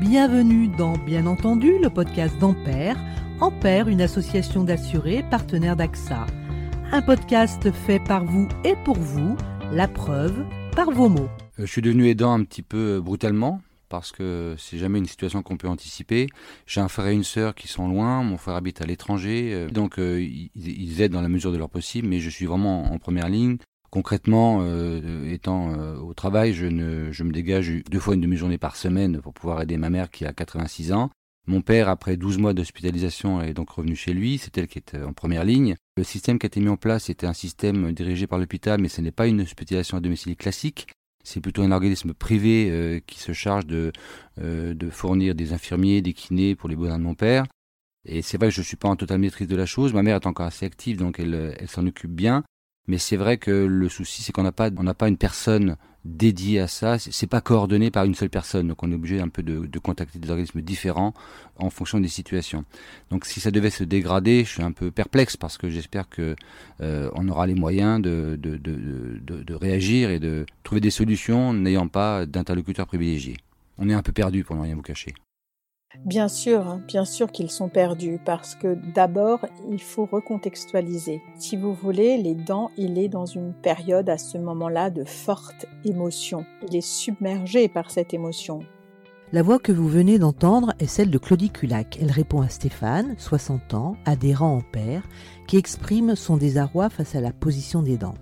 Bienvenue dans Bien entendu, le podcast d'Ampère. Ampère, une association d'assurés partenaire d'AXA. Un podcast fait par vous et pour vous, la preuve par vos mots. Euh, je suis devenu aidant un petit peu euh, brutalement parce que c'est jamais une situation qu'on peut anticiper. J'ai un frère et une sœur qui sont loin, mon frère habite à l'étranger, euh, donc ils aident dans la mesure de leur possible, mais je suis vraiment en première ligne. Concrètement, euh, étant euh, au travail, je, ne, je me dégage deux fois une demi-journée par semaine pour pouvoir aider ma mère qui a 86 ans. Mon père, après 12 mois d'hospitalisation, est donc revenu chez lui. C'est elle qui est en première ligne. Le système qui a été mis en place était un système dirigé par l'hôpital, mais ce n'est pas une hospitalisation à domicile classique. C'est plutôt un organisme privé euh, qui se charge de, de fournir des infirmiers, des kinés pour les besoins de mon père. Et c'est vrai que je ne suis pas en totale maîtrise de la chose. Ma mère est encore assez active, donc elle, elle s'en occupe bien. Mais c'est vrai que le souci, c'est qu'on n'a pas, on n'a pas une personne dédiée à ça. C'est pas coordonné par une seule personne. Donc on est obligé un peu de, contacter des organismes différents en fonction des situations. Donc si ça devait se dégrader, je suis un peu perplexe parce que j'espère que euh, on aura les moyens de, de, de, de, réagir et de trouver des solutions n'ayant pas d'interlocuteur privilégié. On est un peu perdu pour ne rien vous cacher. Bien sûr, hein, bien sûr qu'ils sont perdus parce que d'abord, il faut recontextualiser. Si vous voulez, les dents, il est dans une période à ce moment-là de forte émotion. Il est submergé par cette émotion. La voix que vous venez d'entendre est celle de Claudie Culac. Elle répond à Stéphane, 60 ans, adhérent en père, qui exprime son désarroi face à la position des dents.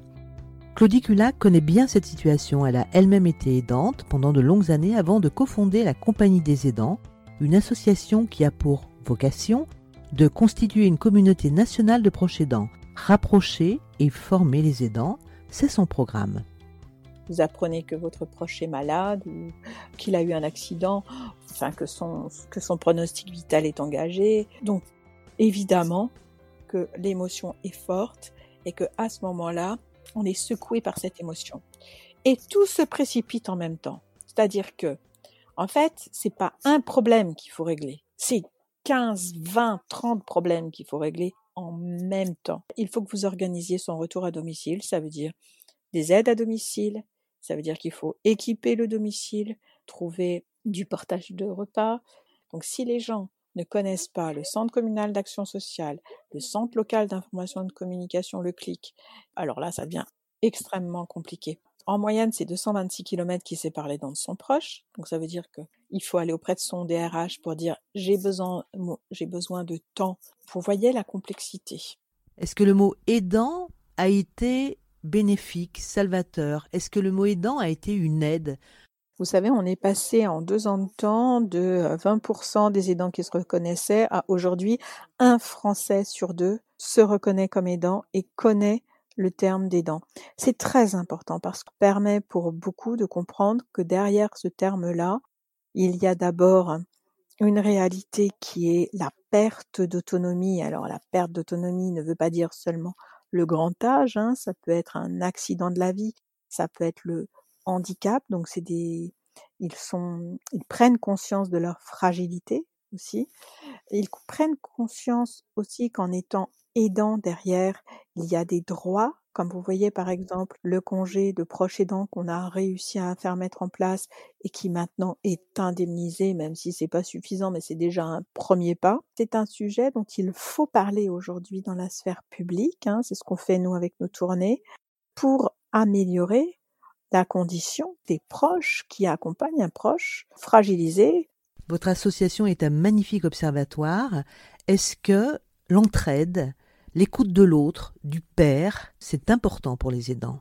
Claudie Culac connaît bien cette situation. Elle a elle-même été aidante pendant de longues années avant de cofonder la Compagnie des aidants, une association qui a pour vocation de constituer une communauté nationale de proches aidants, rapprocher et former les aidants, c'est son programme. Vous apprenez que votre proche est malade ou qu'il a eu un accident, enfin que son, que son pronostic vital est engagé. Donc évidemment que l'émotion est forte et que à ce moment-là, on est secoué par cette émotion. Et tout se précipite en même temps. C'est-à-dire que en fait, c'est pas un problème qu'il faut régler, c'est 15, 20, 30 problèmes qu'il faut régler en même temps. Il faut que vous organisiez son retour à domicile, ça veut dire des aides à domicile, ça veut dire qu'il faut équiper le domicile, trouver du portage de repas. Donc si les gens ne connaissent pas le centre communal d'action sociale, le centre local d'information et de communication, le CLIC, alors là, ça devient extrêmement compliqué. En moyenne, c'est 226 km qui séparent les dents de son proche. Donc ça veut dire qu'il faut aller auprès de son DRH pour dire j'ai besoin, j'ai besoin de temps. Vous voyez la complexité. Est-ce que le mot aidant a été bénéfique, salvateur? Est-ce que le mot aidant a été une aide? Vous savez, on est passé en deux ans de temps de 20% des aidants qui se reconnaissaient à aujourd'hui, un Français sur deux se reconnaît comme aidant et connaît le terme d'aidant. C'est très important parce que permet pour beaucoup de comprendre que derrière ce terme-là, il y a d'abord une réalité qui est la perte d'autonomie. Alors la perte d'autonomie ne veut pas dire seulement le grand âge, hein, ça peut être un accident de la vie, ça peut être le handicap, donc c'est des ils sont ils prennent conscience de leur fragilité aussi. Ils prennent conscience aussi qu'en étant aidant derrière, il y a des droits, comme vous voyez par exemple le congé de proche aidant qu'on a réussi à faire mettre en place et qui maintenant est indemnisé, même si c'est pas suffisant, mais c'est déjà un premier pas. C'est un sujet dont il faut parler aujourd'hui dans la sphère publique, hein, c'est ce qu'on fait nous avec nos tournées, pour améliorer la condition des proches qui accompagnent un proche fragilisé. Votre association est un magnifique observatoire. Est-ce que l'entraide, L'écoute de l'autre, du père, c'est important pour les aidants.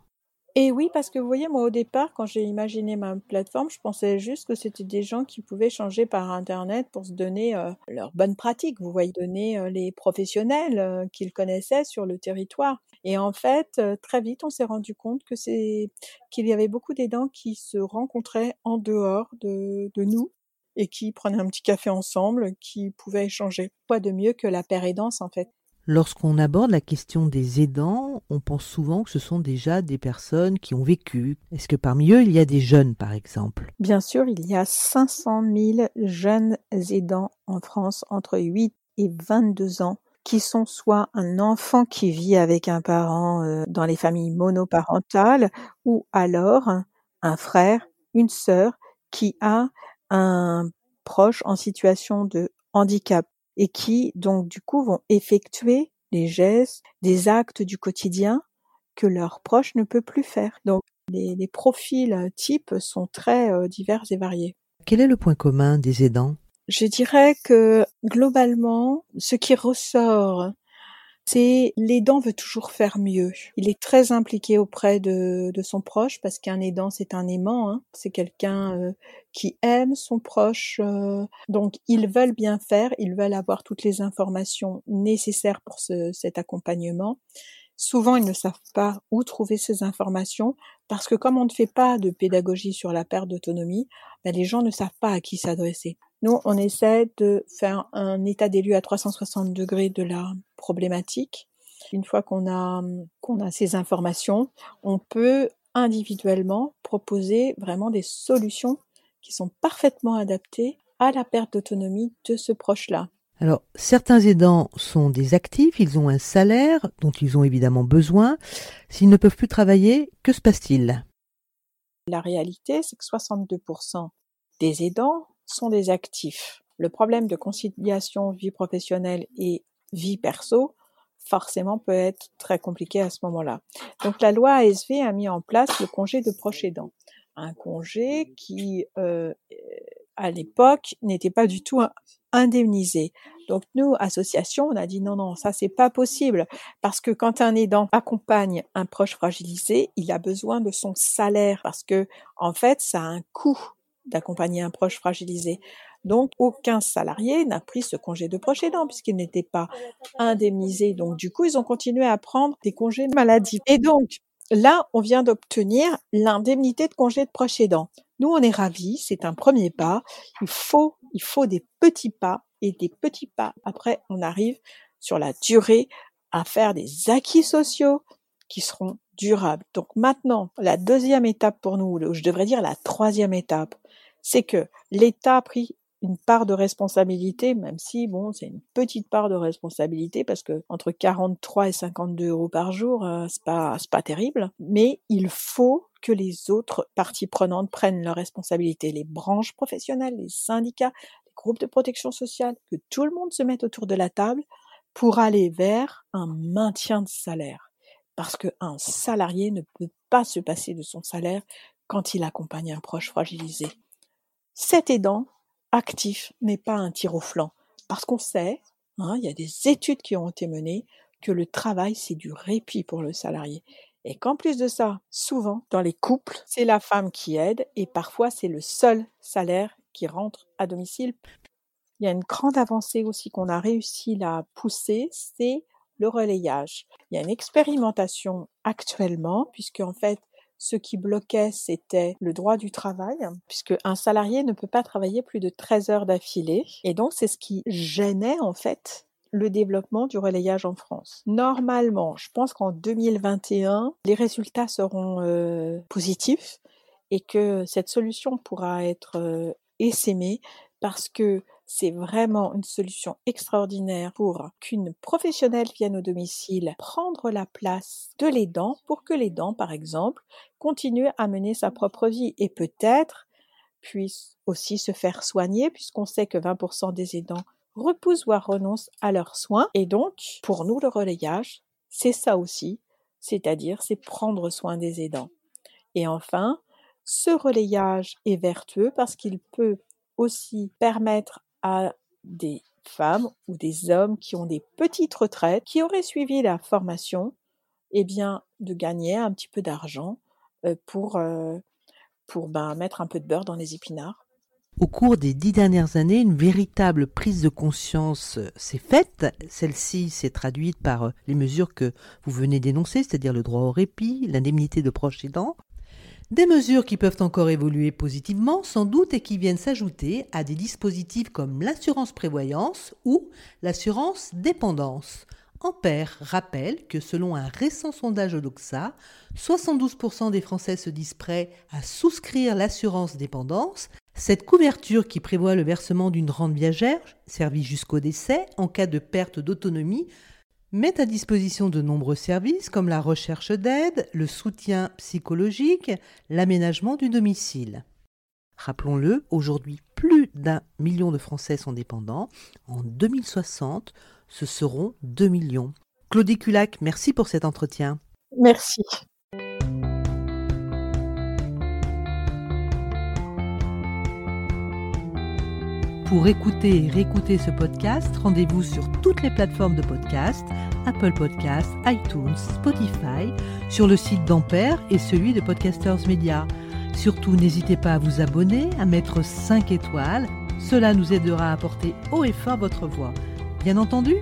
Et oui, parce que vous voyez, moi au départ, quand j'ai imaginé ma plateforme, je pensais juste que c'était des gens qui pouvaient changer par Internet pour se donner euh, leurs bonnes pratiques, vous voyez, donner euh, les professionnels euh, qu'ils connaissaient sur le territoire. Et en fait, très vite, on s'est rendu compte que c'est qu'il y avait beaucoup d'aidants qui se rencontraient en dehors de, nous et qui prenaient un petit café ensemble, qui pouvaient échanger. Quoi de mieux que la paire aidance, en fait? Lorsqu'on aborde la question des aidants, on pense souvent que ce sont déjà des personnes qui ont vécu. Est-ce que parmi eux, il y a des jeunes, par exemple? Bien sûr, il y a 500 000 jeunes aidants en France entre 8 et 22 ans qui sont soit un enfant qui vit avec un parent euh, dans les familles monoparentales ou alors un frère, une sœur qui a un proches en situation de handicap et qui, donc, du coup, vont effectuer les gestes, des actes du quotidien que leurs proches ne peuvent plus faire. Donc, les, les profils types sont très euh, divers et variés. Quel est le point commun des aidants? Je dirais que globalement, ce qui ressort c'est l'aidant veut toujours faire mieux. Il est très impliqué auprès de, de son proche parce qu'un aidant c'est un aimant, hein. c'est quelqu'un euh, qui aime son proche. Euh. donc ils veulent bien faire, ils veulent avoir toutes les informations nécessaires pour ce, cet accompagnement. Souvent, ils ne savent pas où trouver ces informations parce que comme on ne fait pas de pédagogie sur la perte d'autonomie, ben les gens ne savent pas à qui s'adresser. Nous, on essaie de faire un état des lieux à 360 degrés de la problématique. Une fois qu'on a, qu'on a ces informations, on peut individuellement proposer vraiment des solutions qui sont parfaitement adaptées à la perte d'autonomie de ce proche-là. Alors, certains aidants sont des actifs, ils ont un salaire dont ils ont évidemment besoin. S'ils ne peuvent plus travailler, que se passe-t-il? La réalité, c'est que 62% des aidants sont des actifs. Le problème de conciliation vie professionnelle et vie perso, forcément peut être très compliqué à ce moment-là. Donc la loi ASV a mis en place le congé de proche aidant, un congé qui euh, à l'époque n'était pas du tout indemnisé. Donc nous, association, on a dit non, non, ça c'est pas possible parce que quand un aidant accompagne un proche fragilisé, il a besoin de son salaire parce que en fait, ça a un coût d'accompagner un proche fragilisé. Donc aucun salarié n'a pris ce congé de proche aidant puisqu'il n'était pas indemnisé. Donc du coup, ils ont continué à prendre des congés de maladie. Et donc là, on vient d'obtenir l'indemnité de congé de proche aidant. Nous, on est ravis, c'est un premier pas. Il faut, il faut des petits pas et des petits pas. Après, on arrive sur la durée à faire des acquis sociaux qui seront durables. Donc maintenant, la deuxième étape pour nous, ou je devrais dire la troisième étape, c'est que l'État a pris une part de responsabilité, même si bon, c'est une petite part de responsabilité parce que entre 43 et 52 euros par jour, euh, c'est pas c'est pas terrible. Mais il faut que les autres parties prenantes prennent leurs responsabilités, les branches professionnelles, les syndicats, les groupes de protection sociale, que tout le monde se mette autour de la table pour aller vers un maintien de salaire. Parce qu'un salarié ne peut pas se passer de son salaire quand il accompagne un proche fragilisé. Cet aidant actif n'est pas un tir au flanc. Parce qu'on sait, hein, il y a des études qui ont été menées, que le travail, c'est du répit pour le salarié. Et qu'en plus de ça, souvent, dans les couples, c'est la femme qui aide et parfois c'est le seul salaire qui rentre à domicile. Il y a une grande avancée aussi qu'on a réussi à pousser, c'est le relayage. Il y a une expérimentation actuellement, puisque en fait, ce qui bloquait, c'était le droit du travail, puisque un salarié ne peut pas travailler plus de 13 heures d'affilée. Et donc, c'est ce qui gênait, en fait, le développement du relayage en France. Normalement, je pense qu'en 2021, les résultats seront euh, positifs et que cette solution pourra être euh, essaimée parce que c'est vraiment une solution extraordinaire pour qu'une professionnelle vienne au domicile prendre la place de l'aidant pour que l'aidant, par exemple, continue à mener sa propre vie et peut-être puisse aussi se faire soigner puisqu'on sait que 20% des aidants repoussent voire renoncent à leurs soins. Et donc, pour nous, le relayage, c'est ça aussi, c'est-à-dire c'est prendre soin des aidants. Et enfin, ce relayage est vertueux parce qu'il peut aussi permettre à des femmes ou des hommes qui ont des petites retraites, qui auraient suivi la formation, eh bien, de gagner un petit peu d'argent euh, pour, euh, pour ben, mettre un peu de beurre dans les épinards. Au cours des dix dernières années, une véritable prise de conscience euh, s'est faite. Celle-ci s'est traduite par les mesures que vous venez d'énoncer, c'est-à-dire le droit au répit, l'indemnité de proche aidant, des mesures qui peuvent encore évoluer positivement, sans doute, et qui viennent s'ajouter à des dispositifs comme l'assurance prévoyance ou l'assurance dépendance. Ampère rappelle que selon un récent sondage Odoxa, 72% des Français se disent prêts à souscrire l'assurance dépendance. Cette couverture qui prévoit le versement d'une rente viagère, servie jusqu'au décès, en cas de perte d'autonomie, met à disposition de nombreux services comme la recherche d'aide, le soutien psychologique, l'aménagement du domicile. Rappelons-le, aujourd'hui plus d'un million de Français sont dépendants. En 2060, ce seront 2 millions. Claudie Culac, merci pour cet entretien. Merci. Pour écouter et réécouter ce podcast, rendez-vous sur toutes les plateformes de podcast, Apple Podcasts, iTunes, Spotify, sur le site d'Ampère et celui de Podcasters Media. Surtout, n'hésitez pas à vous abonner, à mettre 5 étoiles. Cela nous aidera à porter haut et fort votre voix. Bien entendu,